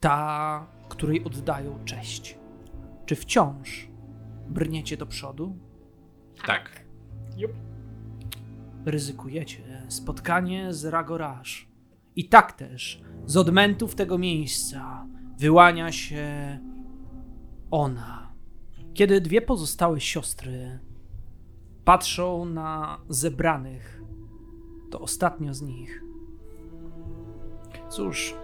Ta, której oddają cześć. Czy wciąż brniecie do przodu? Tak. ryzykujecie spotkanie z Ragoraż. I tak też z odmętów tego miejsca wyłania się ona. Kiedy dwie pozostałe siostry patrzą na zebranych, to ostatnio z nich. Cóż,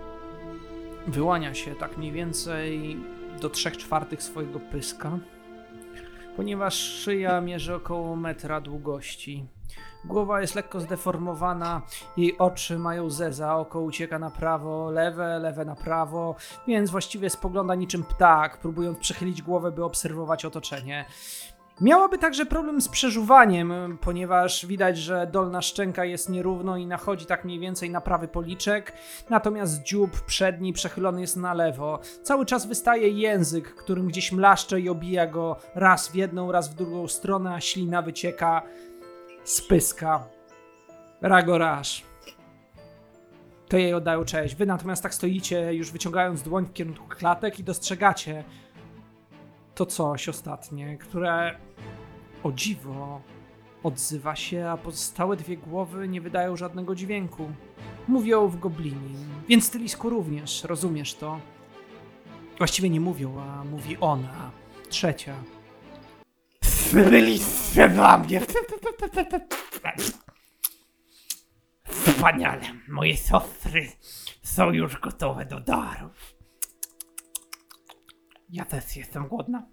wyłania się tak mniej więcej do trzech czwartych swojego pyska, ponieważ szyja mierzy około metra długości. Głowa jest lekko zdeformowana, jej oczy mają zeza, oko ucieka na prawo, lewe, lewe na prawo, więc właściwie spogląda niczym ptak, próbując przechylić głowę, by obserwować otoczenie. Miałaby także problem z przeżuwaniem, ponieważ widać, że dolna szczęka jest nierówno i nachodzi tak mniej więcej na prawy policzek, natomiast dziób przedni przechylony jest na lewo. Cały czas wystaje język, którym gdzieś mlaszcze i obija go raz w jedną, raz w drugą stronę, a ślina wycieka z pyska. Ragoraż. To jej oddają cześć. Wy natomiast tak stoicie, już wyciągając dłoń w kierunku klatek i dostrzegacie to coś ostatnie, które o dziwo odzywa się, a pozostałe dwie głowy nie wydają żadnego dźwięku. Mówią w goblinim, więc ty, Lisku, również, rozumiesz to? Właściwie nie mówią, a mówi ona, trzecia. Byliście dla mnie. Wspaniale. Moje siostry są już gotowe do darów. Ja też jestem głodna.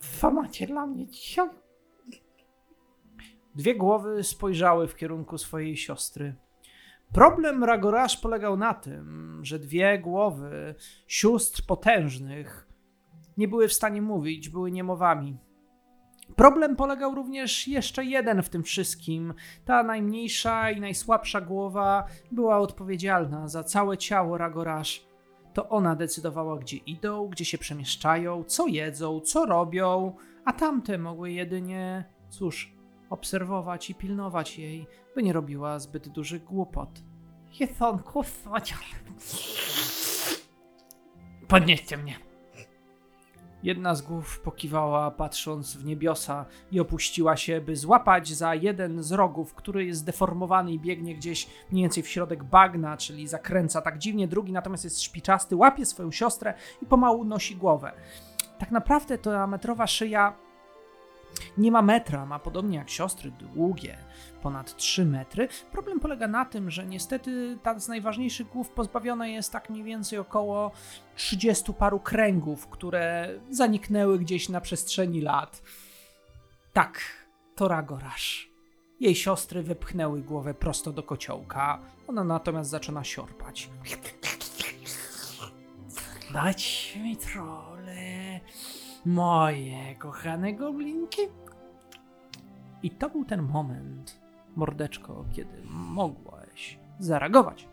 Co macie dla mnie dzisiaj? Dwie głowy spojrzały w kierunku swojej siostry. Problem Ragoraż polegał na tym, że dwie głowy sióstr potężnych nie były w stanie mówić, były niemowami. Problem polegał również jeszcze jeden w tym wszystkim. Ta najmniejsza i najsłabsza głowa była odpowiedzialna za całe ciało Ragoraż. To ona decydowała, gdzie idą, gdzie się przemieszczają, co jedzą, co robią, a tamte mogły jedynie, cóż, obserwować i pilnować jej, by nie robiła zbyt dużych głupot. Jethonku, wspaniale. Podnieście mnie. Jedna z głów pokiwała, patrząc w niebiosa, i opuściła się, by złapać za jeden z rogów, który jest zdeformowany i biegnie gdzieś mniej więcej w środek bagna, czyli zakręca tak dziwnie. Drugi natomiast jest szpiczasty, łapie swoją siostrę i pomału nosi głowę. Tak naprawdę to metrowa szyja nie ma metra, ma podobnie jak siostry długie, ponad 3 metry. Problem polega na tym, że niestety ta z najważniejszych głów pozbawiona jest tak mniej więcej około 30 paru kręgów, które zaniknęły gdzieś na przestrzeni lat. Tak, to Ragorasz. Jej siostry wypchnęły głowę prosto do kociołka. Ona natomiast zaczyna siorpać. Dać mi trole, moje kochane goblinki. I to był ten moment, mordeczko, kiedy mogłaś zareagować.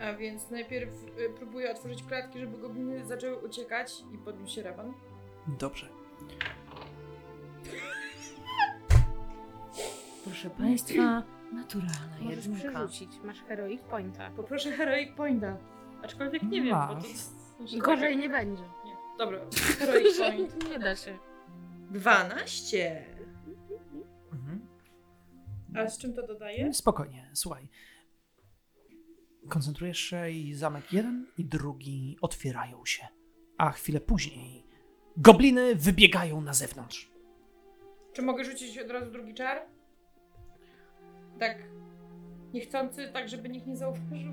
A więc najpierw y, próbuję otworzyć klatki, żeby gobliny zaczęły uciekać i podbił się raban. Dobrze. Proszę Państwa, naturalna Możesz jedynka. przerzucić, masz heroic pointa. Poproszę Heroic Pointa. Aczkolwiek nie wiem, bo to... Znaczy, Gorzej nie będzie. Nie. Dobra, Heroic Point. Nie da się. 12. A z czym to dodaje? Spokojnie, słuchaj. Koncentrujesz się i zamek jeden i drugi otwierają się. A chwilę później gobliny wybiegają na zewnątrz. Czy mogę rzucić od razu drugi czar? Tak niechcący, tak żeby nikt nie zauważył.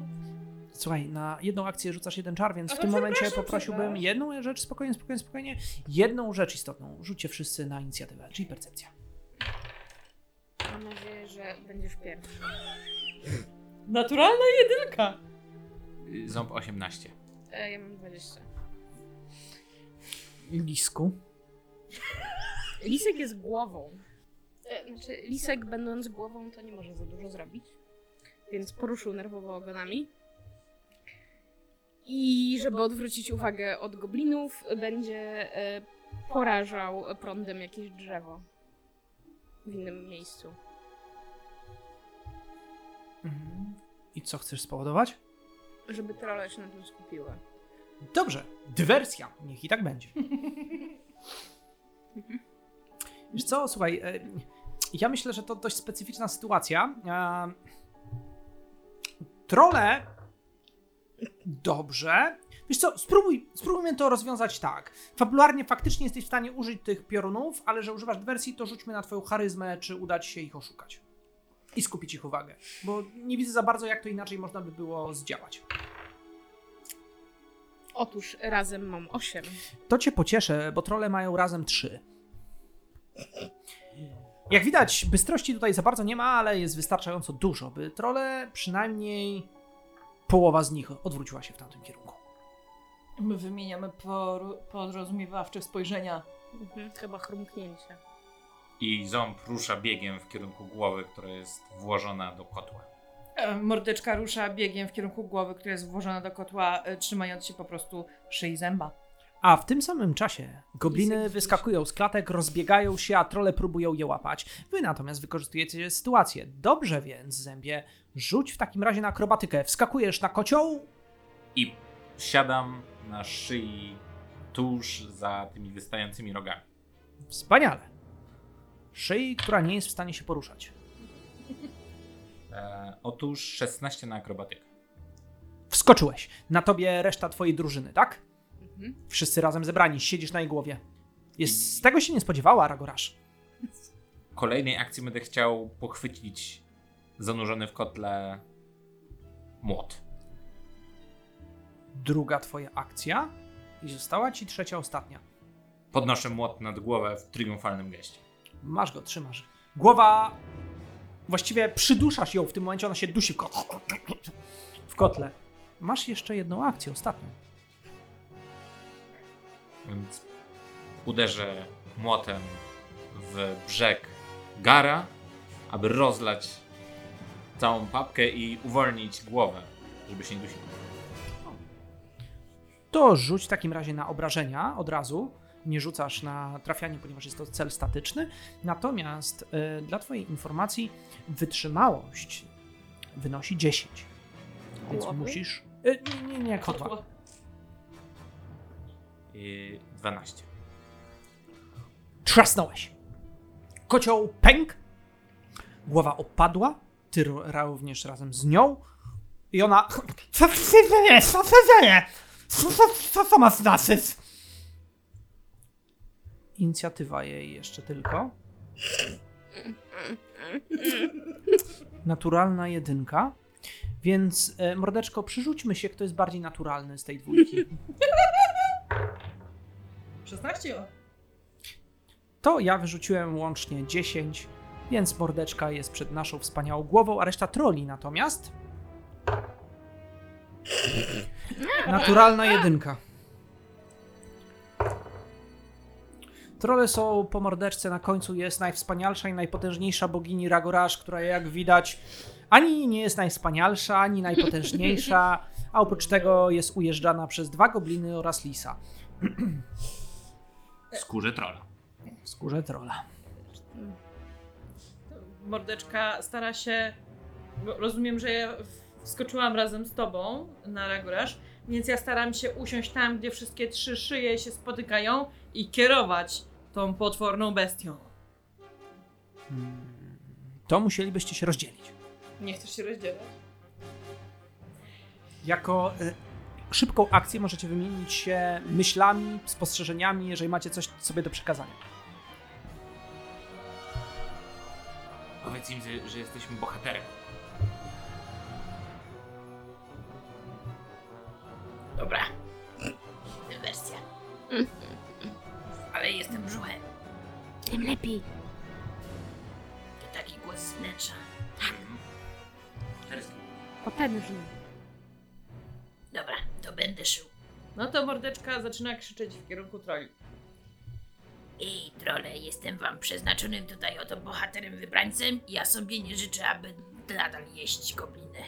Słuchaj, na jedną akcję rzucasz jeden czar, więc A w tym momencie poprosiłbym jedną rzecz, spokojnie, spokojnie, spokojnie. Jedną rzecz istotną. Rzućcie wszyscy na inicjatywę, czyli percepcja. Mam nadzieję, że będziesz pierwszy. Naturalna jedynka! Ząb 18. E, ja mam 20. Lisku. Lisek jest głową. E, znaczy, lisek będąc głową to nie może za dużo zrobić. Więc poruszył nerwowo ogonami. I żeby odwrócić uwagę od goblinów, będzie e, porażał prądem jakieś drzewo w innym miejscu. Mhm. I co chcesz spowodować? żeby trolle się na tym skupiły. Dobrze, dywersja, niech i tak będzie. Wiesz co, słuchaj, e, ja myślę, że to dość specyficzna sytuacja. E, Trole. Dobrze. Wiesz co, spróbuj, spróbujmy to rozwiązać tak. Fabularnie faktycznie jesteś w stanie użyć tych piorunów, ale że używasz dywersji, to rzućmy na twoją charyzmę, czy uda ci się ich oszukać. I skupić ich uwagę. Bo nie widzę za bardzo, jak to inaczej można by było zdziałać. Otóż razem mam 8. To cię pocieszę, bo trole mają razem trzy. Jak widać, bystrości tutaj za bardzo nie ma, ale jest wystarczająco dużo, by trole przynajmniej połowa z nich odwróciła się w tamtym kierunku. My wymieniamy por- porozumiewawcze spojrzenia. Mhm, chyba chrumknięcie. I ząb rusza biegiem w kierunku głowy, która jest włożona do kotła. E, Mordeczka rusza biegiem w kierunku głowy, która jest włożona do kotła, e, trzymając się po prostu szyi zęba. A w tym samym czasie gobliny wyskakują z klatek, rozbiegają się, a trole próbują je łapać. Wy natomiast wykorzystujecie sytuację. Dobrze więc, zębie, rzuć w takim razie na akrobatykę. Wskakujesz na kocioł, I siadam na szyi tuż za tymi wystającymi rogami. Wspaniale. Szyi, która nie jest w stanie się poruszać. E, otóż 16 na akrobatykę. Wskoczyłeś. Na tobie reszta twojej drużyny, tak? Mhm. Wszyscy razem zebrani, siedzisz na jej głowie. Jest, z tego się nie spodziewała, Ragorasz. Kolejnej akcji będę chciał pochwycić zanurzony w kotle młot. Druga twoja akcja i została ci trzecia, ostatnia. Podnoszę młot nad głowę w triumfalnym geście. Masz go, trzymasz. Głowa... Właściwie przyduszasz ją w tym momencie, ona się dusi w, w kotle. Masz jeszcze jedną akcję, ostatnią. Więc uderzę młotem w brzeg gara, aby rozlać całą papkę i uwolnić głowę, żeby się nie dusiła. To rzuć w takim razie na obrażenia od razu. Nie rzucasz na trafianie, ponieważ jest to cel statyczny. Natomiast y, dla Twojej informacji, wytrzymałość wynosi 10. Więc Głowy? musisz. Y, nie, nie, nie, kotła. I 12. Trzasnąłeś. Kocioł pęk. Głowa opadła. Ty również razem z nią. I ona. Co to jest? Co to jest? Co, co, co ma znaczyć? Inicjatywa jej jeszcze tylko. Naturalna jedynka. Więc e, mordeczko, przyrzućmy się, kto jest bardziej naturalny z tej dwójki. 16? To ja wyrzuciłem łącznie 10, więc mordeczka jest przed naszą wspaniałą głową, a reszta troli natomiast. Naturalna jedynka. Trole są po mordeczce, na końcu jest najwspanialsza i najpotężniejsza bogini Ragorasz, która jak widać ani nie jest najwspanialsza, ani najpotężniejsza, a oprócz tego jest ujeżdżana przez dwa gobliny oraz lisa W skórze trolla. w skórze trola. Mordeczka stara się. Rozumiem, że ja wskoczyłam razem z tobą na Ragorasz, więc ja staram się usiąść tam, gdzie wszystkie trzy szyje się spotykają i kierować tą potworną bestią. To musielibyście się rozdzielić. Nie chcesz się rozdzielać? Jako y, szybką akcję możecie wymienić się myślami, spostrzeżeniami, jeżeli macie coś sobie do przekazania. Powiedz im, że, że jesteśmy bohaterem. Dobra. Dywersja. Ale jestem brzuchem. Tym lepiej. To taki głos z wnętrza. Bohaterski. Potężny. Dobra, to będę szył. No to mordeczka zaczyna krzyczeć w kierunku troli. Ej, trole, jestem wam przeznaczonym tutaj oto bohaterem wybrańcem i ja sobie nie życzę, aby nadal jeść gobliny.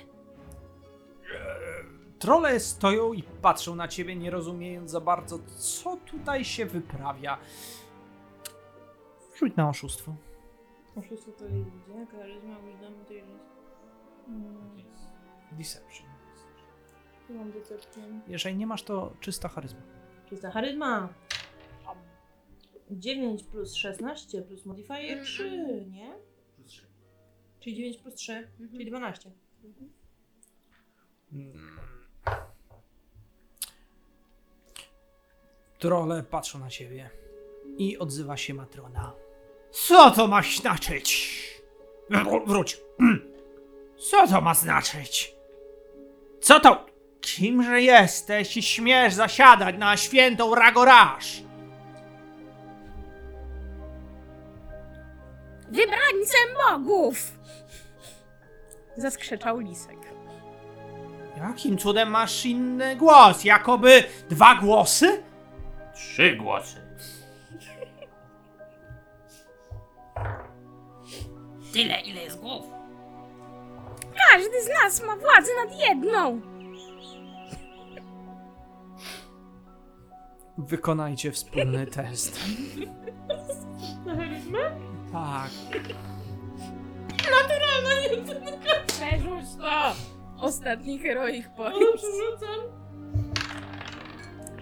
Trole stoją i patrzą na ciebie, nie rozumiejąc za bardzo, co tutaj się wyprawia. Rzuć na oszustwo. Oszustwo to jest gdzie? Charyzma, wisdom, intelligence. Deception. Tu mam decepcję. Jeżeli nie masz, to czysta charyzma. Czysta charyzma. 9 plus 16 plus modifier 3, nie? Czyli 9 plus 3, czyli 12. Trole patrzą na ciebie i odzywa się matrona. Co to ma znaczyć? Wr- Wróć. Co to ma znaczyć? Co to? Kimże jesteś i śmiesz zasiadać na świętą Ragoraż? Wybrańcem bogów! Zaskrzeczał lisek. Jakim cudem masz inny głos? Jakoby dwa głosy? Trzy głosy. Tyle, ile jest głów. Każdy z nas ma władzę nad jedną! Wykonajcie wspólny test. Na charyzmę? Tak. Naturalna jedynka. Przerzuć to! Ostatni heroich O, point.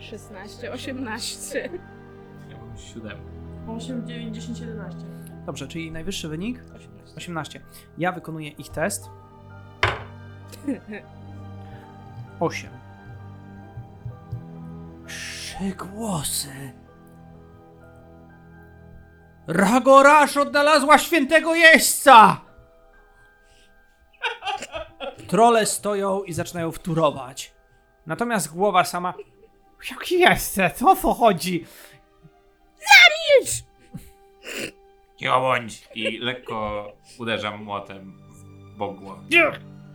Przerzucam. 16, 18. Ja mam siódemkę. 8, 9, 10, 11. Dobrze, czyli najwyższy wynik? 18. Ja wykonuję ich test. 8. Trzy głosy. Ragorasz odnalazła świętego jeźdźca! Trole stoją i zaczynają wturować. Natomiast głowa sama... Jaki jeźdźce? O co chodzi? Idź! Cicho bądź. I lekko uderzam młotem w bok głowy.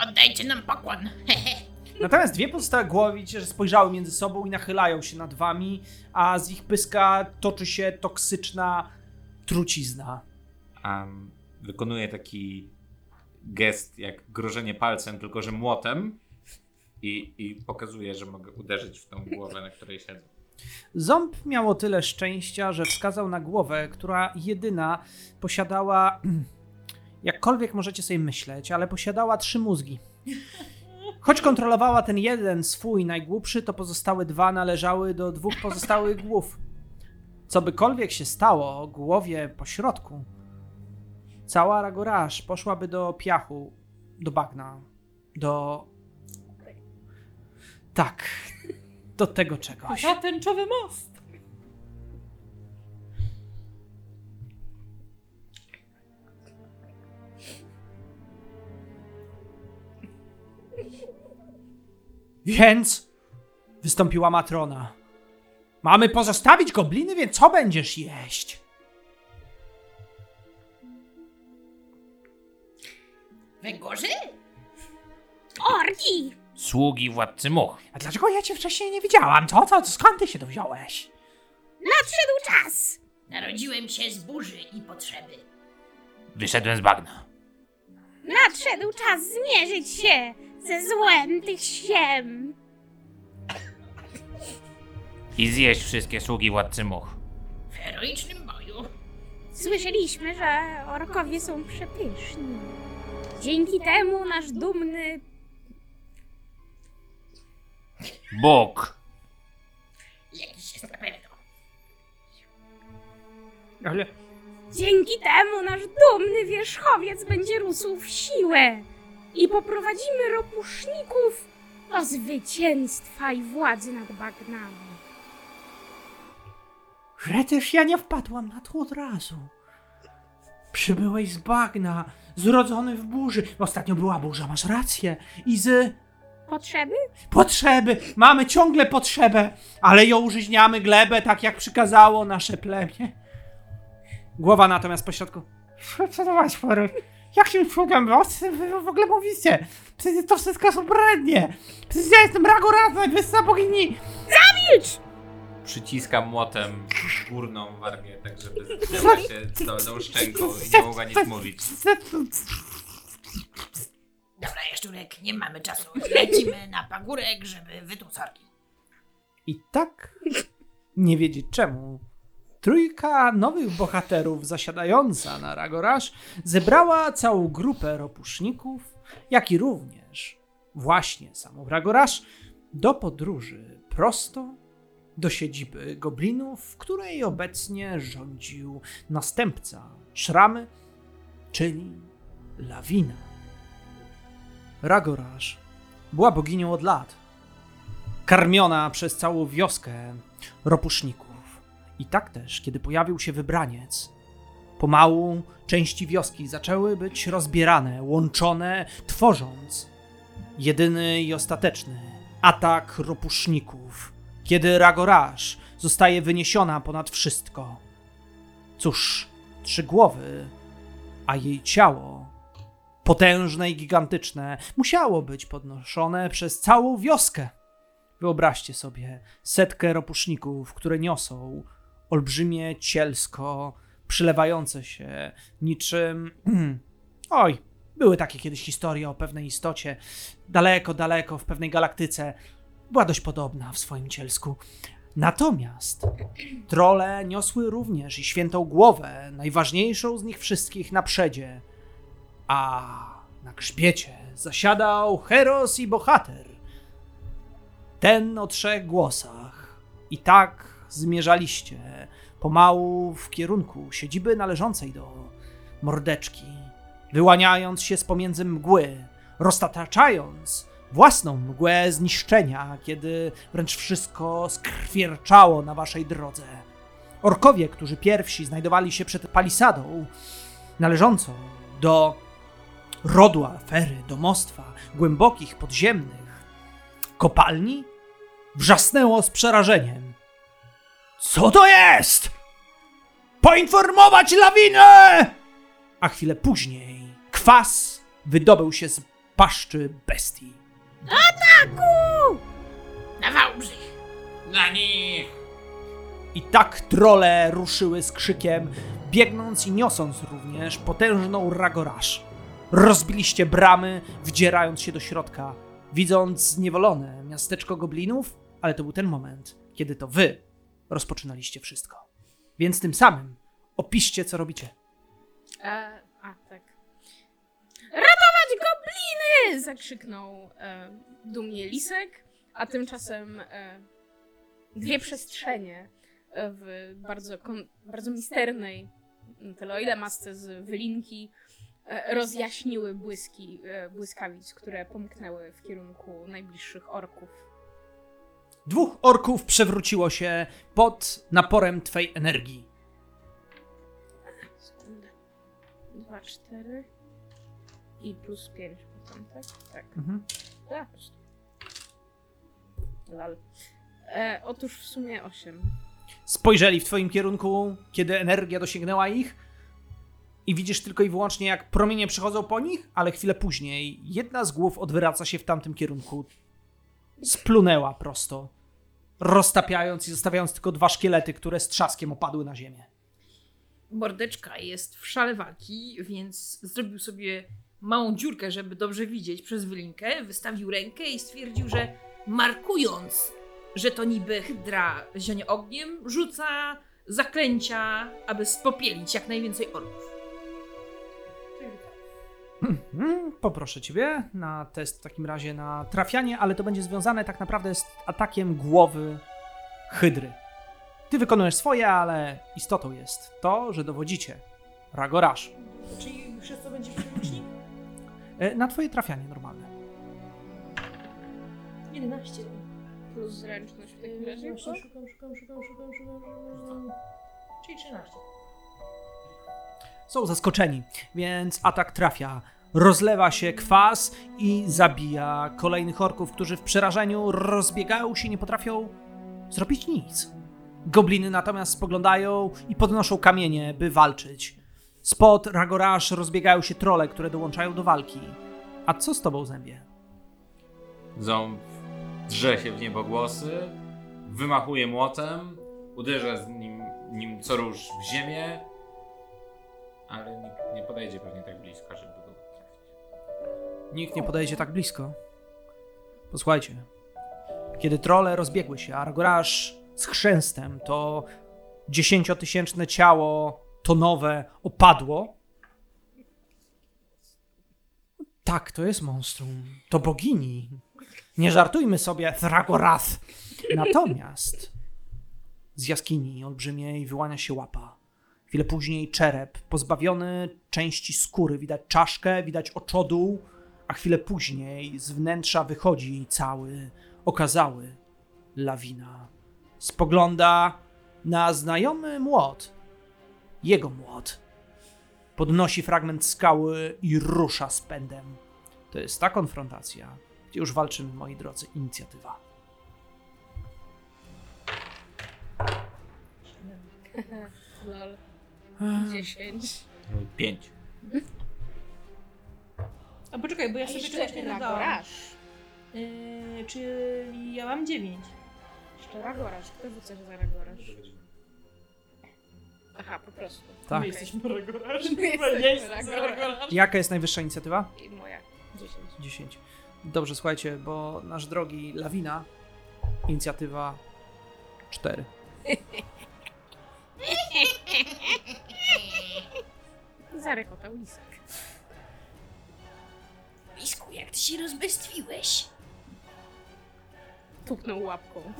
Oddajcie nam pokłon. Natomiast dwie pozostałe głowy widzicie, że spojrzały między sobą i nachylają się nad wami, a z ich pyska toczy się toksyczna trucizna. Um, wykonuję taki gest jak grożenie palcem, tylko że młotem. I, I pokazuję, że mogę uderzyć w tą głowę, na której siedzę. Ząb miał o tyle szczęścia, że wskazał na głowę, która jedyna posiadała, jakkolwiek możecie sobie myśleć, ale posiadała trzy mózgi. Choć kontrolowała ten jeden swój najgłupszy, to pozostałe dwa należały do dwóch pozostałych głów. Co bykolwiek się stało głowie po środku, cała Ragoraż poszłaby do piachu, do bagna, do... Tak, do tego czegoś. Za tęczowy most. Więc wystąpiła matrona. Mamy pozostawić gobliny, więc co będziesz jeść? Sługi władcy much. A dlaczego ja cię wcześniej nie widziałam? Co, co, skąd ty się tu wziąłeś? Nadszedł czas! Narodziłem się z burzy i potrzeby. Wyszedłem z bagna. Nadszedł czas zmierzyć się ze złem tych siem. I zjeść wszystkie sługi władcy much. W heroicznym boju. Słyszeliśmy, że orkowie są przepyszni. Dzięki temu nasz dumny Bóg. Jakiś jest na pewno. Ale Dzięki temu nasz dumny wierzchowiec będzie rósł w siłę i poprowadzimy ropuszników do zwycięstwa i władzy nad bagnami. przecież ja nie wpadłam na to od razu. Przybyłeś z bagna, zrodzony w burzy. Ostatnio była burza, masz rację. I z Potrzeby? potrzeby. Mamy ciągle potrzebę, ale ją użyźniamy glebę, tak jak przykazało nasze plemię. Głowa natomiast pośrodku. Co to masz, pory? Jakim cudem o czym wy w ogóle mówicie? Przecież to wszystko są brednie. Przecież ja jestem Ragoraz, najwyższa bogini. Milcz! Przyciskam młotem górną wargę, tak żeby zdjęła się dolną szczęką i nie mogła nic mówić. Dobra, jaszczurek, nie mamy czasu. Lecimy na pagórek, żeby wytłuc sorki. I tak, nie wiedzieć czemu, trójka nowych bohaterów zasiadająca na Ragoraż zebrała całą grupę ropuszników, jak i również właśnie samą Ragoraż do podróży prosto do siedziby goblinów, w której obecnie rządził następca Szramy, czyli Lawina. Ragoraż była boginią od lat, karmiona przez całą wioskę ropuszników. I tak też, kiedy pojawił się wybraniec, pomału części wioski zaczęły być rozbierane, łączone, tworząc jedyny i ostateczny atak ropuszników, kiedy Ragoraż zostaje wyniesiona ponad wszystko. Cóż, trzy głowy, a jej ciało, potężne i gigantyczne, musiało być podnoszone przez całą wioskę. Wyobraźcie sobie setkę ropuszników, które niosą olbrzymie cielsko, przylewające się niczym. Oj, były takie kiedyś historie o pewnej istocie, daleko, daleko w pewnej galaktyce. Była dość podobna w swoim cielsku. Natomiast trole niosły również i świętą głowę, najważniejszą z nich wszystkich na przedzie. A na grzbiecie zasiadał heros i bohater. Ten o trzech głosach. I tak zmierzaliście pomału w kierunku siedziby należącej do mordeczki, wyłaniając się z pomiędzy mgły, roztaczając własną mgłę zniszczenia, kiedy wręcz wszystko skrwierczało na waszej drodze. Orkowie, którzy pierwsi znajdowali się przed palisadą, należącą do rodu afery, domostwa, głębokich, podziemnych kopalni, wrzasnęło z przerażeniem. Co to jest? Poinformować lawinę! A chwilę później kwas wydobył się z paszczy bestii. Na Wałbrzych! Na nich! I tak trole ruszyły z krzykiem, biegnąc i niosąc również potężną ragoraż. Rozbiliście bramy, wdzierając się do środka, widząc zniewolone miasteczko goblinów, ale to był ten moment, kiedy to wy rozpoczynaliście wszystko. Więc tym samym opiszcie, co robicie. E, a, tak. Ratować gobliny! Zakrzyknął e, dumnie Lisek, a tymczasem e, dwie przestrzenie e, w bardzo, bardzo misternej teloide masce z wylinki rozjaśniły błyski e, błyskawic, które pomknęły w kierunku najbliższych orków. Dwóch orków przewróciło się pod naporem twej energii. Sekundę. Dwa, cztery i plus pięć potem, tak? Tak. Mhm. Lal. E, otóż w sumie osiem. spojrzeli w twoim kierunku, kiedy energia dosięgnęła ich i widzisz tylko i wyłącznie, jak promienie przechodzą po nich, ale chwilę później jedna z głów odwraca się w tamtym kierunku. Splunęła prosto, roztapiając i zostawiając tylko dwa szkielety, które z trzaskiem opadły na ziemię. Mordeczka jest w szale walki, więc zrobił sobie małą dziurkę, żeby dobrze widzieć przez wylinkę, wystawił rękę i stwierdził, że markując, że to niby hydra zionie ogniem, rzuca zaklęcia, aby spopielić jak najwięcej orków. Hmm, poproszę ciebie na test w takim razie na trafianie, ale to będzie związane tak naprawdę z atakiem głowy hydry. Ty wykonujesz swoje, ale istotą jest to, że dowodzicie. Ragorasz. Czyli przez co będzie przewodnik? E, Na twoje trafianie normalne. 11. Plus zręczność w takim razie. Właśnie szukam, szukam, szukam, szukam, szukam, szukam. Czyli 13. są zaskoczeni, więc atak trafia. Rozlewa się kwas i zabija kolejnych orków, którzy w przerażeniu rozbiegają się, nie potrafią zrobić nic. Gobliny natomiast spoglądają i podnoszą kamienie, by walczyć. Spod Ragorasz rozbiegają się trole, które dołączają do walki. A co z tobą, Zębie? Ząb drze się w niebogłosy, wymachuje młotem, uderza z nim, nim co róż w ziemię, ale nikt nie podejdzie pewnie tak blisko, żeby go trafić. Nikt nie podejdzie tak blisko. Posłuchajcie. Kiedy trole rozbiegły się, a Ragorasz z chrzęstem, to dziesięciotysięczne ciało tonowe opadło. Tak, to jest monstrum. To bogini. Nie żartujmy sobie, Thragorath. Natomiast z jaskini olbrzymiej wyłania się łapa. Chwilę później czerep, pozbawiony części skóry. Widać czaszkę, widać oczodół, a chwilę później z wnętrza wychodzi cały, okazały lawina. Spogląda na znajomy młot. Jego młot. Podnosi fragment skały i rusza z pędem. To jest ta konfrontacja, gdzie już walczymy, moi drodzy, inicjatywa. Lol. 10. Pięć. A poczekaj, bo ja sobie czegoś nie dodałam. Ragoraż. Yy, czyli ja mam dziewięć. Jeszcze Ragoraż. Kto rzuca za Ragoraż? Aha, po prostu. Tak. My jesteśmy Ragoraż. My jesteśmy Ragoraż. Jaka jest najwyższa inicjatywa? I moja. 10. 10. Dobrze, słuchajcie, bo nasz drogi Lawina, inicjatywa 4. Zarekotał lisek. Lisku, jak ty się rozbestwiłeś? Tupnął łapką.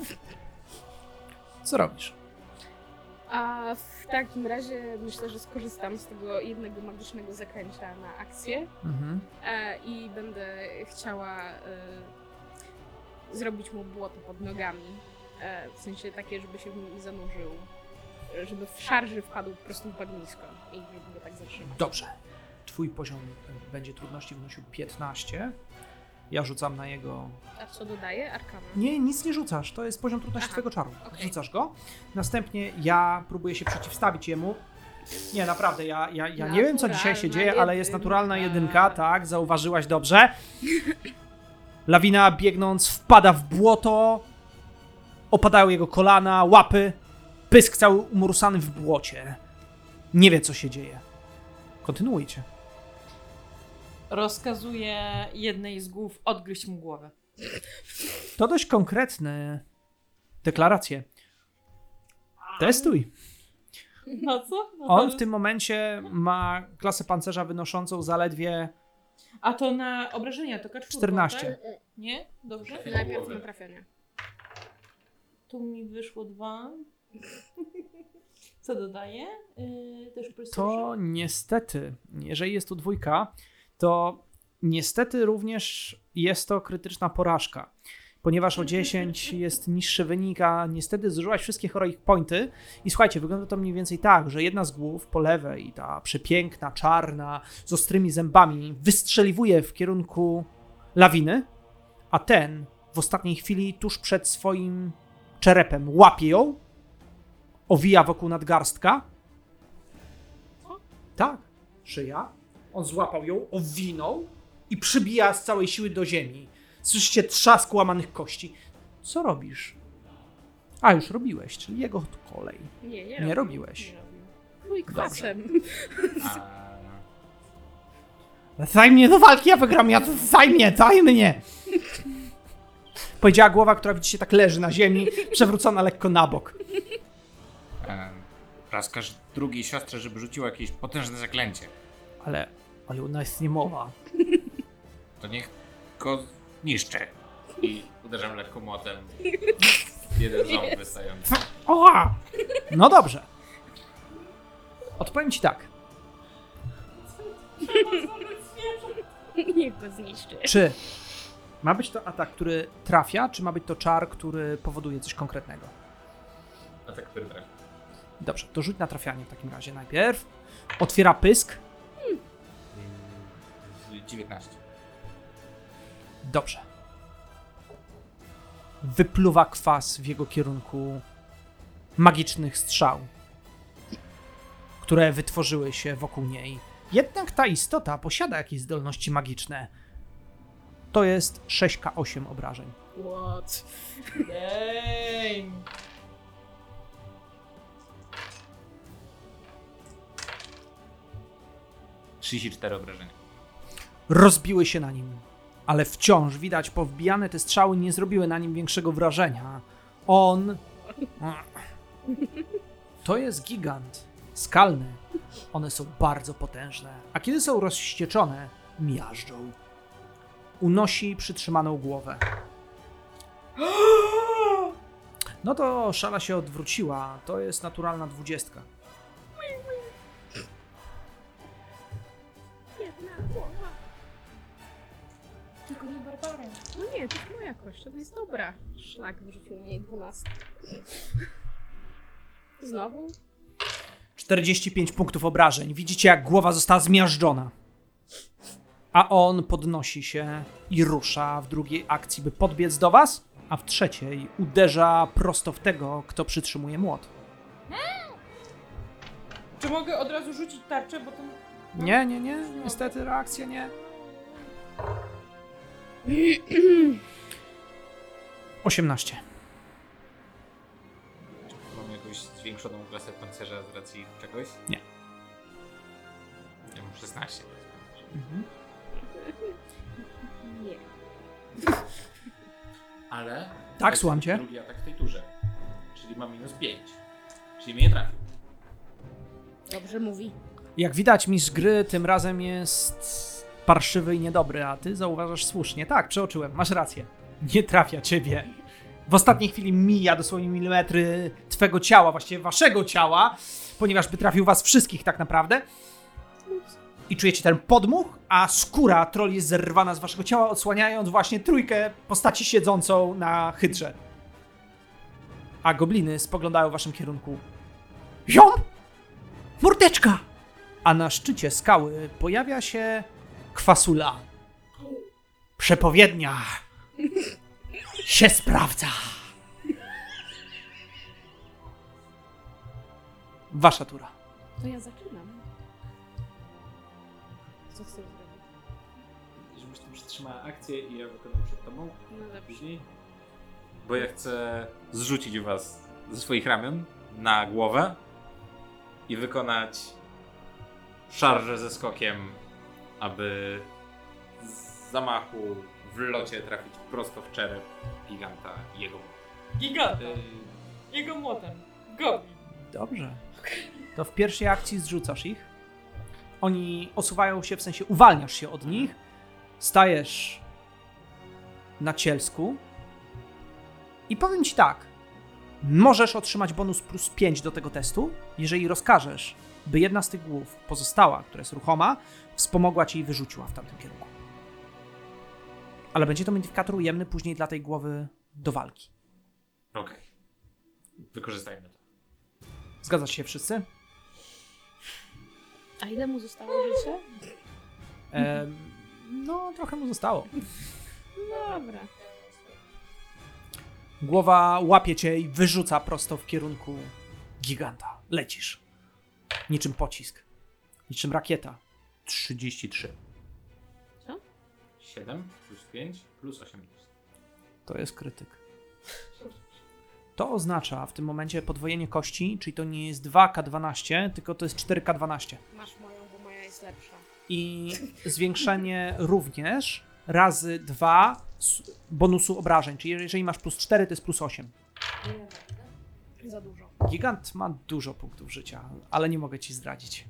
Co robisz? A w takim razie myślę, że skorzystam z tego jednego magicznego zakręcia na akcję Mhm. e, i będę chciała e, zrobić mu błoto pod nogami. E, w sensie takie, żeby się w nim zanurzył. Żeby w szarży wpadł po prostu w bagnisko i żeby go tak zatrzymać. Dobrze. Twój poziom będzie trudności wynosił 15. Ja rzucam na jego. A co dodaje? Arkana. Nie, nic nie rzucasz. To jest poziom trudności Aha, twojego czaru. okej. Rzucasz go. Następnie ja próbuję się przeciwstawić jemu. Nie, naprawdę, ja, ja, ja nie wiem, co dzisiaj się dzieje, ale jest jedynka. naturalna jedynka, tak, zauważyłaś dobrze. Lawina biegnąc wpada w błoto, opadają jego kolana, łapy, pysk cały umurusany w błocie. Nie wie, co się dzieje. Kontynuujcie. Rozkazuję jednej z głów odgryźć mu głowę. To dość konkretne deklaracje. Testuj. No co? No On w tym momencie ma klasę pancerza wynoszącą zaledwie A to na obrażenia to kaczwórką, 14. Tak? Nie? Dobrze? Najpierw na trafienie. Tu mi wyszło dwa. Co dodaję? Yy, też To niestety, jeżeli jest tu dwójka, to niestety również jest to krytyczna porażka. Ponieważ o 10 jest niższy wynik, a niestety zużyłaś wszystkie heroic pointy. I słuchajcie, wygląda to mniej więcej tak, że jedna z głów po lewej, ta przepiękna, czarna, z ostrymi zębami, wystrzeliwuje w kierunku lawiny, a ten w ostatniej chwili, tuż przed swoim czerepem, łapie ją, owija wokół nadgarstka. Tak, szyja. On złapał ją, owinął i przybija z całej siły do ziemi. Słyszycie trzask łamanych kości. Co robisz? A, już robiłeś, czyli jego kolej. Nie, nie, Nie robił. robiłeś. Nie robił. Chuj kwasem. A, Daj mnie do walki, ja wygram, ja daj mnie, daj mnie! Powiedziała głowa, która widzicie tak leży na ziemi, przewrócona lekko na bok. E, Rozkaż drugiej siostrze, żeby rzuciła jakieś potężne zaklęcie. Ale, ale ona jest niemowa. To niech go niszczy. I uderzam lekko młotem. Jeden ząb wystający. Oha! No dobrze. Odpowiem ci tak. Niech go zniszczy. Czy ma być to atak, który trafia, czy ma być to czar, który powoduje coś konkretnego? A tak który trafi. Dobrze, to rzuć na trafianie w takim razie najpierw. Otwiera pysk. Mm, 19. Dobrze. Wypluwa kwas w jego kierunku magicznych strzał, które wytworzyły się wokół niej. Jednak ta istota posiada jakieś zdolności magiczne. To jest 6K8 obrażeń. What? Damn. 34 obrażenia. rozbiły się na nim, ale wciąż widać, powbijane te strzały nie zrobiły na nim większego wrażenia. On. To jest gigant. Skalny. One są bardzo potężne, a kiedy są rozścieczone, miażdżą. Unosi przytrzymaną głowę. No to szala się odwróciła. To jest naturalna dwudziestka. Tylko nie Barbara. No nie, to jest moja kość, ona jest dobra. Szlak wyrzucił mi jej 12. Znowu? 45 punktów obrażeń. Widzicie, jak głowa została zmiażdżona. A on podnosi się i rusza w drugiej akcji, by podbiec do was, a w trzeciej uderza prosto w tego, kto przytrzymuje młot. Czy mogę od razu rzucić tarczę, bo to... Nie, nie, nie, niestety reakcja nie. 18. Mam jakąś zwiększoną klasę pancerza z racji czegoś? Nie. Ja mam 16. Nie. Ale... Tak, słucham cię. Drugi atak w tej turze. Czyli mam minus 5. Czyli mnie nie trafił. Dobrze mówi. Jak widać, mistrz gry tym razem jest parszywy i niedobry, a ty zauważasz słusznie. Tak, przeoczyłem, masz rację. Nie trafia ciebie. W ostatniej chwili mija dosłownie milimetry twego ciała, właściwie waszego ciała, ponieważ by trafił was wszystkich tak naprawdę. I czujecie ten podmuch, a skóra troll jest zerwana z waszego ciała, odsłaniając właśnie trójkę postaci siedzącą na hydrze. A gobliny spoglądają w waszym kierunku. Ziom! Mordeczka! A na szczycie skały pojawia się kwasula. Przepowiednia się sprawdza. Wasza tura. To ja zaczynam. Co chcesz zrobić? Żebyś tu przytrzymała akcję i ja wykonam przed tobą. No dobrze. Później. Bo ja chcę zrzucić was ze swoich ramion na głowę i wykonać szarżę ze skokiem, aby z zamachu w locie trafić prosto w czerep giganta i jego Giganta. yy, Jego młotem. Goblin. Dobrze. To w pierwszej akcji zrzucasz ich. Oni osuwają się, w sensie uwalniasz się od nich. Stajesz na cielsku. I powiem ci tak. Możesz otrzymać bonus plus 5 do tego testu, jeżeli rozkażesz, by jedna z tych głów pozostała, która jest ruchoma, wspomogła ci i wyrzuciła w tamtym kierunku. Ale będzie to modyfikator ujemny później dla tej głowy do walki. Okej. Wykorzystajmy to. Zgadzacie się wszyscy? A ile mu zostało życia? No, trochę mu zostało. Dobra. Głowa łapie cię i wyrzuca prosto w kierunku giganta. Lecisz. Niczym pocisk. Niczym rakieta. 33. 7 plus 5 plus 8 plus. To jest krytyk. To oznacza w tym momencie podwojenie kości, czyli to nie jest 2K12, tylko to jest 4K12. Masz moją, bo moja jest lepsza. I zwiększenie również razy 2 bonusu obrażeń, czyli jeżeli masz plus 4, to jest plus 8. Za dużo. Gigant ma dużo punktów życia, ale nie mogę ci zdradzić.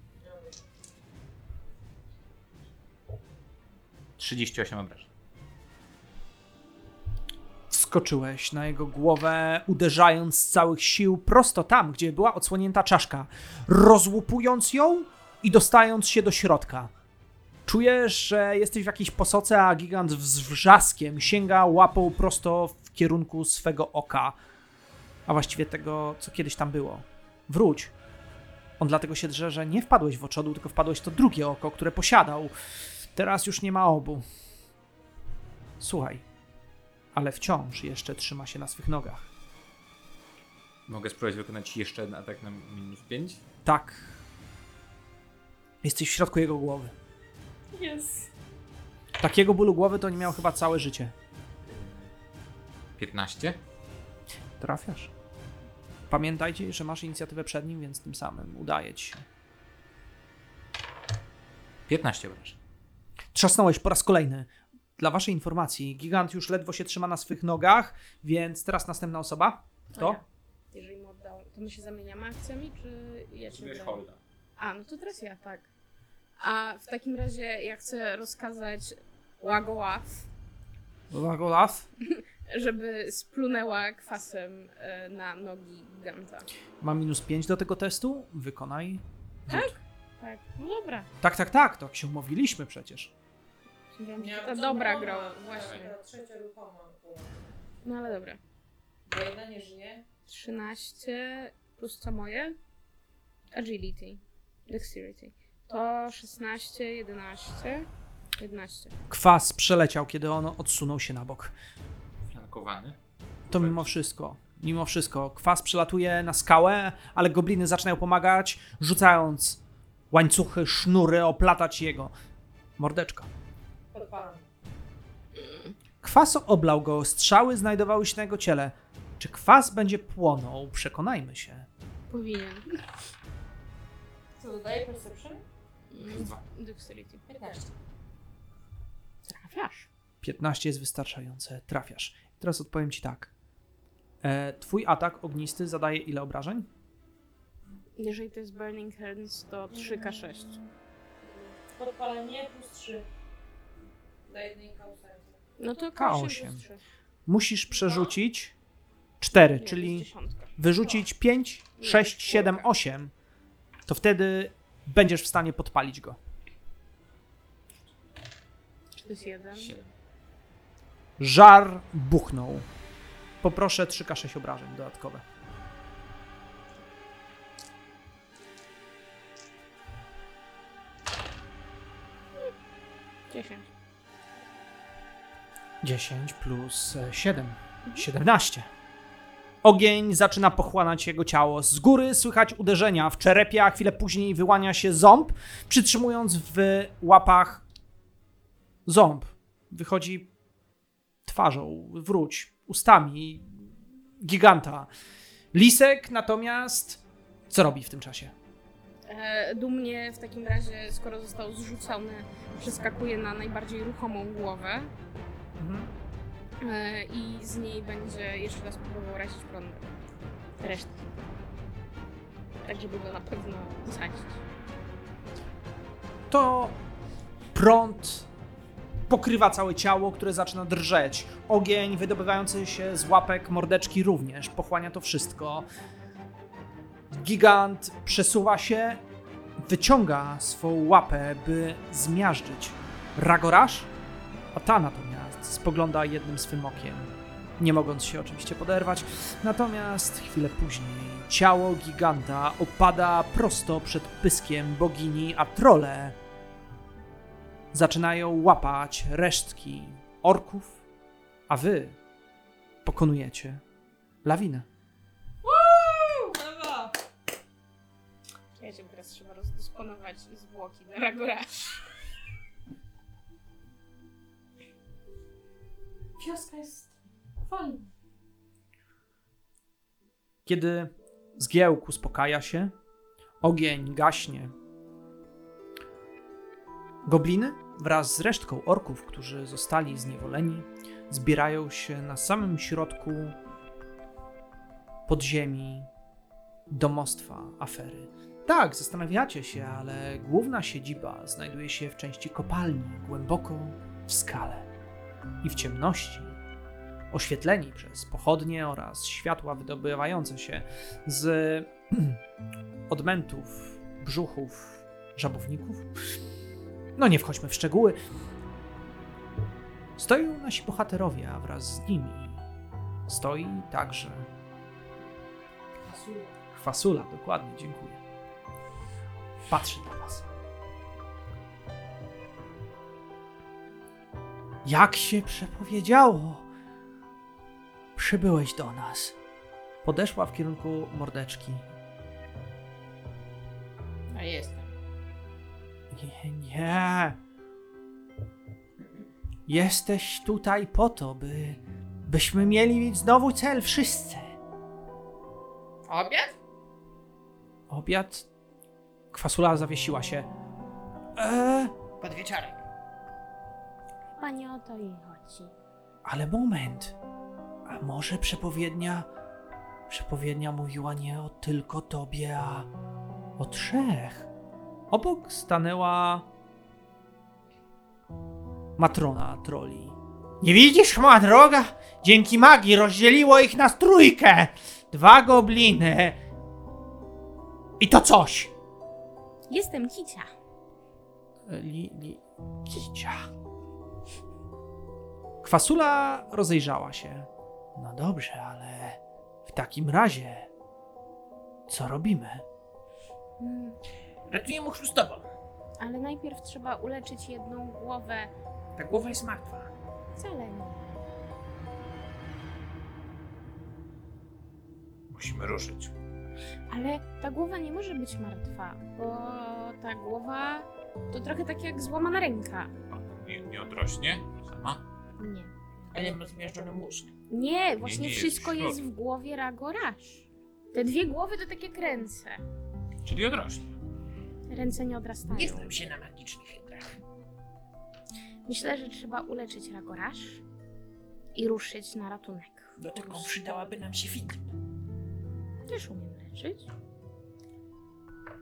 38 obrażeń. Wskoczyłeś na jego głowę, uderzając z całych sił prosto tam, gdzie była odsłonięta czaszka, rozłupując ją i dostając się do środka. Czujesz, że jesteś w jakiejś posoce, a gigant z wrzaskiem sięga łapą prosto w kierunku swego oka, a właściwie tego, co kiedyś tam było. Wróć. On dlatego się drze, że nie wpadłeś w oczodu, tylko wpadłeś w to drugie oko, które posiadał. Teraz już nie ma obu. Słuchaj, ale wciąż jeszcze trzyma się na swych nogach. Mogę spróbować wykonać jeszcze jeden atak na minus 5? Tak. Jesteś w środku jego głowy. Jest. Takiego bólu głowy to nie miał chyba całe życie. 15? Trafiasz. Pamiętajcie, że masz inicjatywę przed nim, więc tym samym udaje ci się. 15 obrażeń. Trzasnąłeś po raz kolejny. Dla waszej informacji, gigant już ledwo się trzyma na swych nogach, więc teraz następna osoba. To? ja. Jeżeli mu oddał, to my się zamieniamy akcjami, czy ja cię biorę? holda. A, no to teraz ja, tak. A w takim razie ja chcę rozkazać Łagoław, Lagolaf. żeby splunęła kwasem e, na nogi giganta. Mam minus 5 do tego testu. Wykonaj. rzut. Tak, no dobra. Tak, tak, tak. To się umówiliśmy przecież. Ta dobra gra, właśnie. Trzecia ruchoma. No ale dobra. Bo jedna nie żyje. 13 plus co moje? Agility. Dexterity. To 16, 11. 11. Kwas przeleciał, kiedy on odsunął się na bok. Flankowany. To mimo wszystko, mimo wszystko, kwas przelatuje na skałę, ale gobliny zaczynają pomagać, rzucając łańcuchy, sznury, oplatać jego. Mordeczka. Kwas oblał go, strzały znajdowały się na jego ciele. Czy kwas będzie płonął? Przekonajmy się. Powinien. Co dodaje perception? Dwa. Dexterity. 15. Trafiasz. 15 jest wystarczające, trafiasz. Teraz odpowiem ci tak. E, twój atak ognisty zadaje ile obrażeń? Jeżeli to jest Burning Hands, to 3K6. Podpalenie plus 3. Do jednej kausy. No to K8. K8 plus 3. Musisz przerzucić 4, Nie, to czyli wyrzucić 5, 6, 7, 8. To wtedy będziesz w stanie podpalić go. Czy to jest jeden? Siedem. Żar buchnął. Poproszę 3K6 obrażeń dodatkowe. Dziesięć. 10 plus e, 7. 17. Ogień zaczyna pochłanać jego ciało. Z góry słychać uderzenia w czerepie, a chwilę później wyłania się ząb, przytrzymując w łapach ząb. Wychodzi twarzą, wróć, ustami giganta. Lisek natomiast co robi w tym czasie? E, dumnie w takim razie, skoro został zrzucony, przeskakuje na najbardziej ruchomą głowę e, i z niej będzie jeszcze raz próbował razić prądem. Resztę. Tak, żeby go na pewno zasadzić. to prąd pokrywa całe ciało, które zaczyna drżeć. Ogień wydobywający się z łapek mordeczki również pochłania to wszystko. Gigant przesuwa się, wyciąga swą łapę, by zmiażdżyć Ragorasz, a ta natomiast spogląda jednym swym okiem, nie mogąc się oczywiście poderwać. Natomiast chwilę później ciało giganta opada prosto przed pyskiem bogini, a trole zaczynają łapać resztki orków, a wy pokonujecie lawinę. Się teraz trzeba rozdysponować zwłoki na. Wioska jest wolna. Kiedy zgiełk uspokaja się, ogień gaśnie. Gobliny wraz z resztką orków, którzy zostali zniewoleni, zbierają się na samym środku podziemi domostwa afery. Tak, zastanawiacie się, ale główna siedziba znajduje się w części kopalni, głęboko w skale i w ciemności oświetleni przez pochodnie oraz światła wydobywające się z odmętów, brzuchów, żabowników. No nie wchodźmy w szczegóły. Stoją nasi bohaterowie, a wraz z nimi stoi także Kwasula, dokładnie, dziękuję. Patrzy na was. Jak się przepowiedziało, przybyłeś do nas. Podeszła w kierunku mordeczki. A jestem. Nie, nie. Jesteś tutaj po to, by. byśmy mieli znowu cel wszyscy. Obiad? Obiad. Kwasula zawiesiła się. Eee, Podwieczorek. Chyba nie o to jej chodzi. ale moment. A może przepowiednia. Przepowiednia mówiła nie o tylko tobie, a o trzech. Obok stanęła matrona troli. Nie widzisz, moja droga? Dzięki magii rozdzieliło ich na trójkę. Dwa gobliny. I to coś. Jestem Kicia. Li, li, kicia. Kwasula rozejrzała się. No dobrze, ale w takim razie co robimy? Mm, Ratuję chrzustową. ale najpierw trzeba uleczyć jedną głowę. Ta głowa jest martwa. Wcale nie. Musimy ruszyć. Ale ta głowa nie może być martwa, bo ta głowa to trochę tak jak złamana ręka. Ona nie, nie odrośnie sama? Nie. Ale ma zmiażdżony mózg. Nie, właśnie nie, jest wszystko jest w głowie Ragorasz. Te dwie głowy to tak jak ręce. Czyli odrośnie. Ręce nie odrastają. Nie znam się na magicznych hydrach. Myślę, że trzeba uleczyć Ragorasz i ruszyć na ratunek. Do tego przydałaby nam się Filip. Też umiem leczyć.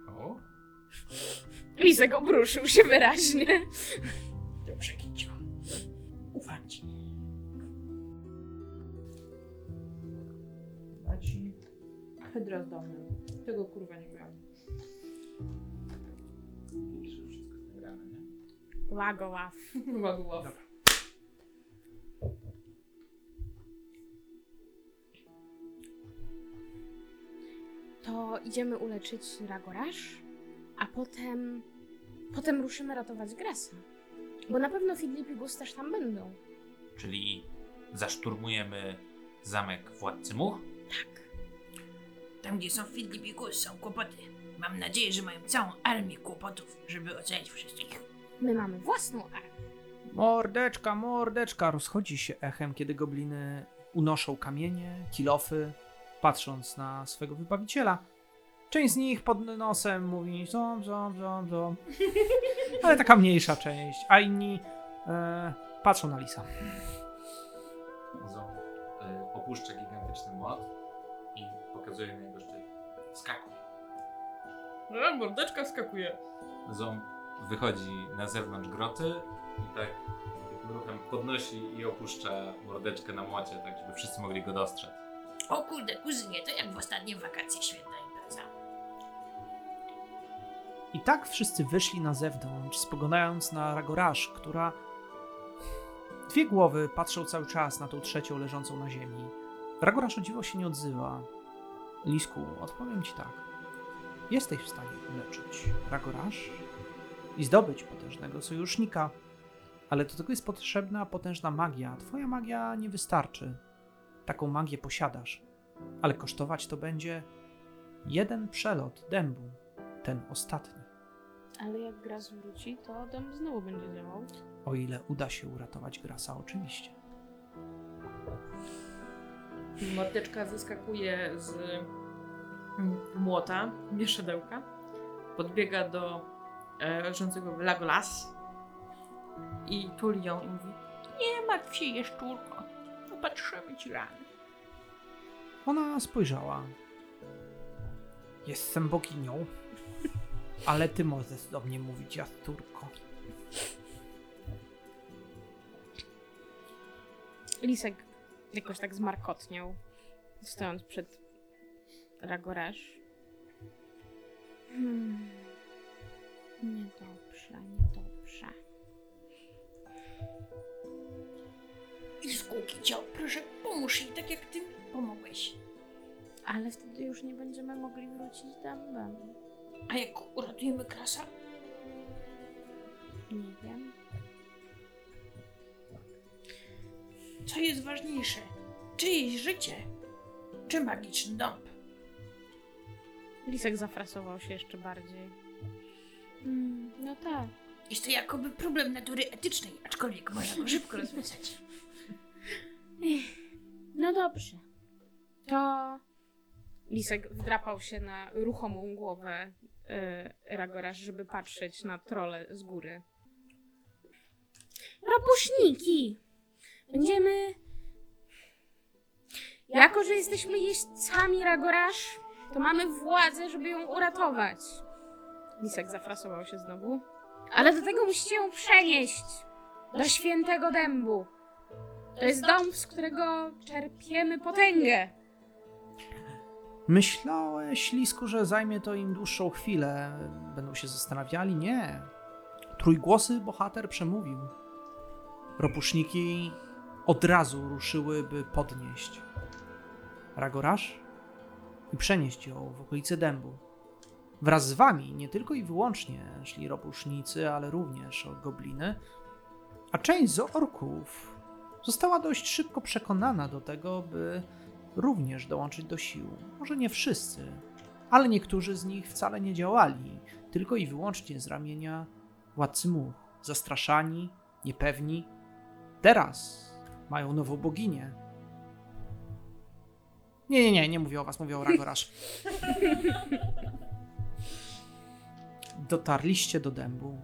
O, Lisek obruszył się wyraźnie. Dobrze, Kicio. Ufam ci. Hydra z domu. Tego kurwa nie miałem. Widzisz, że wszystko jest nagrane, nie? Łagoław. Łagoław. To idziemy uleczyć Ragorasz, a potem... Potem ruszymy ratować Grasa. Bo na pewno Fidlip i Gus też tam będą. Czyli zaszturmujemy zamek Władcy Much? Tak. Tam, gdzie są Filip i Gus, są kłopoty. Mam nadzieję, że mają całą armię kłopotów, żeby ocalić wszystkich. My mamy własną armię. Mordeczka, mordeczka, rozchodzi się echem, kiedy gobliny unoszą kamienie, kilofy, patrząc na swego wybawiciela. Część z nich pod nosem mówi zom, zom, zom, zom. Ale taka mniejsza część, a inni e, patrzą na lisa. Ząb y, opuszcza gigantyczny młot i pokazuje na jego szczyt. Skakuj. No, mordeczka wskakuje. Ząb wychodzi na zewnątrz groty i tak takim ruchem podnosi i opuszcza mordeczkę na młocie, tak żeby wszyscy mogli go dostrzec. O kurde, kuzynie, to jak w ostatnie wakacje świetna impreza. I tak wszyscy wyszli na zewnątrz, spoglądając na Ragorasz, która... Dwie głowy patrzą cały czas na tą trzecią leżącą na ziemi. Ragorasz o dziwo się nie odzywa. Lisku, odpowiem ci tak. Jesteś w stanie uleczyć Ragorasz i zdobyć potężnego sojusznika, ale do tego jest potrzebna potężna magia. Twoja magia nie wystarczy. Taką magię posiadasz, ale kosztować to będzie jeden przelot dębu ten ostatni. Ale jak Gras wróci, to dom znowu będzie działał. O ile uda się uratować Grasa, oczywiście. Mordeczka wyskakuje z młota, mieszadełka, podbiega do e, leżącego w Lagolas i tuli ją i mówi Nie martw się, jeszczurko. Popatrzymy ci rany. Ona spojrzała. Jestem boginią, ale ty możesz do mnie mówić, Jasturko. Lisek jakoś tak zmarkotniał, stojąc przed Ragorasz. Hmm. Niedobrze, niedobrze. Ilsku, Kicio, proszę, pomóż jej tak jak ty mi pomogłeś. Ale wtedy już nie będziemy mogli wrócić dębem. A jak uratujemy Krasa? Nie wiem. Co jest ważniejsze? Czyjeś życie? Czy magiczny dąb? Lisek zafrasował się jeszcze bardziej. Hmm, no tak. Jest to jakoby problem natury etycznej, aczkolwiek można go szybko rozwiązać. No dobrze. To Lisek wdrapał się na ruchomą głowę y, Ragorasz, żeby patrzeć na trole z góry. Rabuśniki! Będziemy... Jako, że jesteśmy jeźdźcami Ragorasz, to mamy władzę, żeby ją uratować. Lisek zafrasował się znowu. Ale do tego musicie ją przenieść do świętego dębu. To jest dom, z którego czerpiemy potęgę. Myślałeś, Lisku, że zajmie to im dłuższą chwilę. Będą się zastanawiali? Nie. Trójgłosy bohater przemówił. Ropuszniki od razu ruszyły, by podnieść Ragorasz i przenieść ją w okolice dębu. Wraz z wami nie tylko i wyłącznie szli ropusznicy, ale również gobliny, a część z orków została dość szybko przekonana do tego, by również dołączyć do sił. Może nie wszyscy, ale niektórzy z nich wcale nie działali, tylko i wyłącznie z ramienia władcy much. Zastraszani, niepewni. Teraz mają nową boginię. Nie, nie, nie, nie mówię o was, mówię o Ragorasz. Dotarliście do dębu.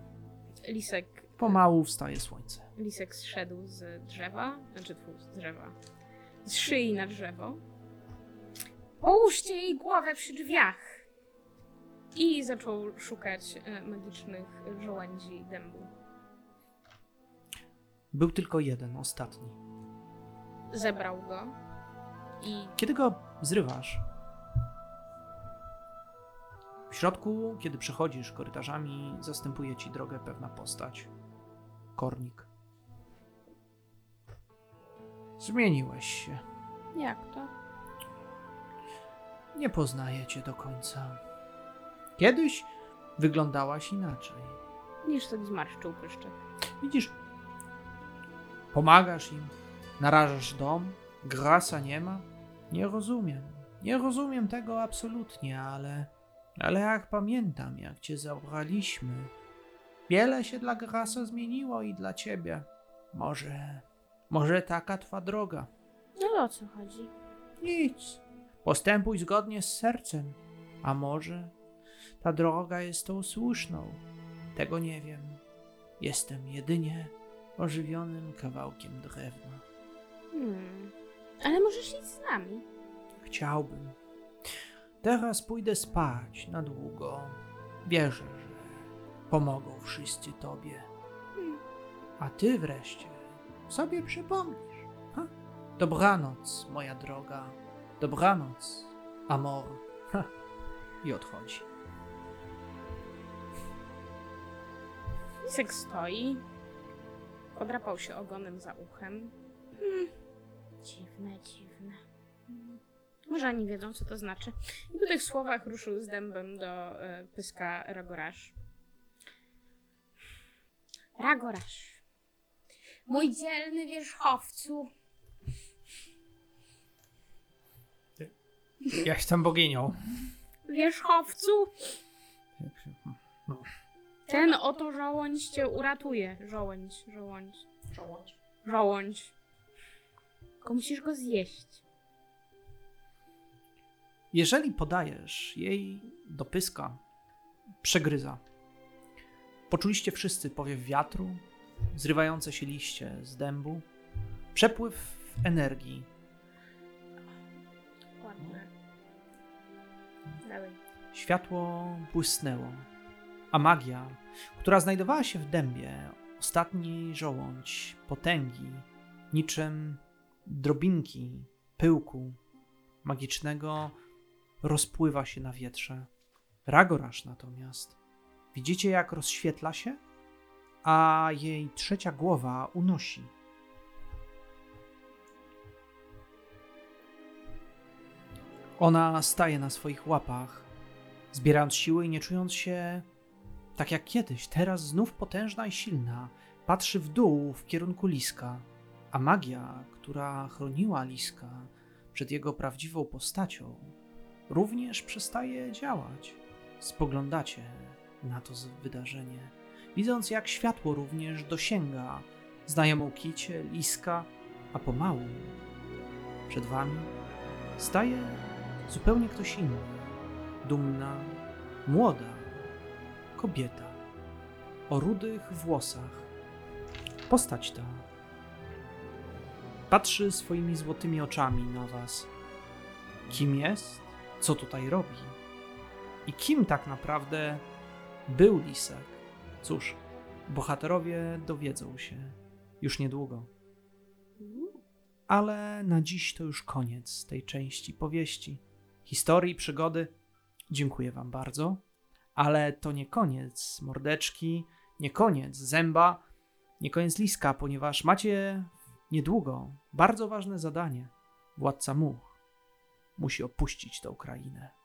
Lisek, Pomału wstaje słońce. lisek zszedł z drzewa, znaczy tfu, z drzewa, z szyi na drzewo. Połóżcie jej głowę przy drzwiach. I zaczął szukać e, magicznych żołędzi dębu. Był tylko jeden, ostatni. Zebrał go i Kiedy go zrywasz? W środku, kiedy przechodzisz korytarzami, zastępuje ci drogę pewna postać. Kornik. Zmieniłeś się. jak to? Nie poznaję cię do końca. Kiedyś wyglądałaś inaczej. Niż tak zmarszczył pyszczek. Widzisz, pomagasz im, narażasz dom, grasa nie ma. Nie rozumiem. Nie rozumiem tego absolutnie, ale. Ale jak pamiętam, jak cię zabraliśmy, wiele się dla grasa zmieniło i dla ciebie. Może. Może taka twa droga. No o co chodzi? Nic. Postępuj zgodnie z sercem. A może ta droga jest tą słuszną? Tego nie wiem. Jestem jedynie ożywionym kawałkiem drewna. Hmm. Ale możesz iść z nami. Chciałbym. Teraz pójdę spać na długo. Wierzę, że pomogą wszyscy tobie. A ty wreszcie sobie przypomnisz. Ha? Dobranoc, moja droga. Dobranoc, amor. Ha. I odchodzi. Lisek stoi, podrapał się ogonem za uchem. Hmm. Dziwne, dziwne. Może oni wiedzą, co to znaczy. I po tych słowach ruszył z dębem do e, pyska Ragorasz. Ragorasz. Mój dzielny wierzchowcu. Ja jestem boginią. Wierzchowcu! Ten oto żołądź cię uratuje. Żołądź, żołądź. Żołądź. Żołądź. Tylko musisz go zjeść. Jeżeli podajesz jej do pyska, przegryza. Poczuliście wszyscy powiew wiatru, zrywające się liście z dębu, przepływ energii. Ładne. Dalej. Światło błysnęło, a magia, która znajdowała się w dębie, ostatni żołądź potęgi, niczym drobinki pyłku magicznego, rozpływa się na wietrze. Ragorasz natomiast widzicie, jak rozświetla się, a jej trzecia głowa unosi. Ona staje na swoich łapach, zbierając siły i nie czując się tak jak kiedyś, teraz znów potężna i silna, patrzy w dół w kierunku Liska, a magia, która chroniła Liska przed jego prawdziwą postacią, również przestaje działać. Spoglądacie na to wydarzenie, widząc jak światło również dosięga znajomą kicie, Liska, a pomału przed wami staje zupełnie ktoś inny, dumna, młoda kobieta o rudych włosach. Postać ta Patrzy swoimi złotymi oczami na was. Kim jest? Co tutaj robi? I kim tak naprawdę był Lisek? Cóż, bohaterowie dowiedzą się już niedługo. Ale na dziś to już koniec tej części powieści, historii, przygody. Dziękuję Wam bardzo. Ale to nie koniec mordeczki, nie koniec zęba, nie koniec liska, ponieważ macie Niedługo bardzo ważne zadanie władca much musi opuścić tę krainę.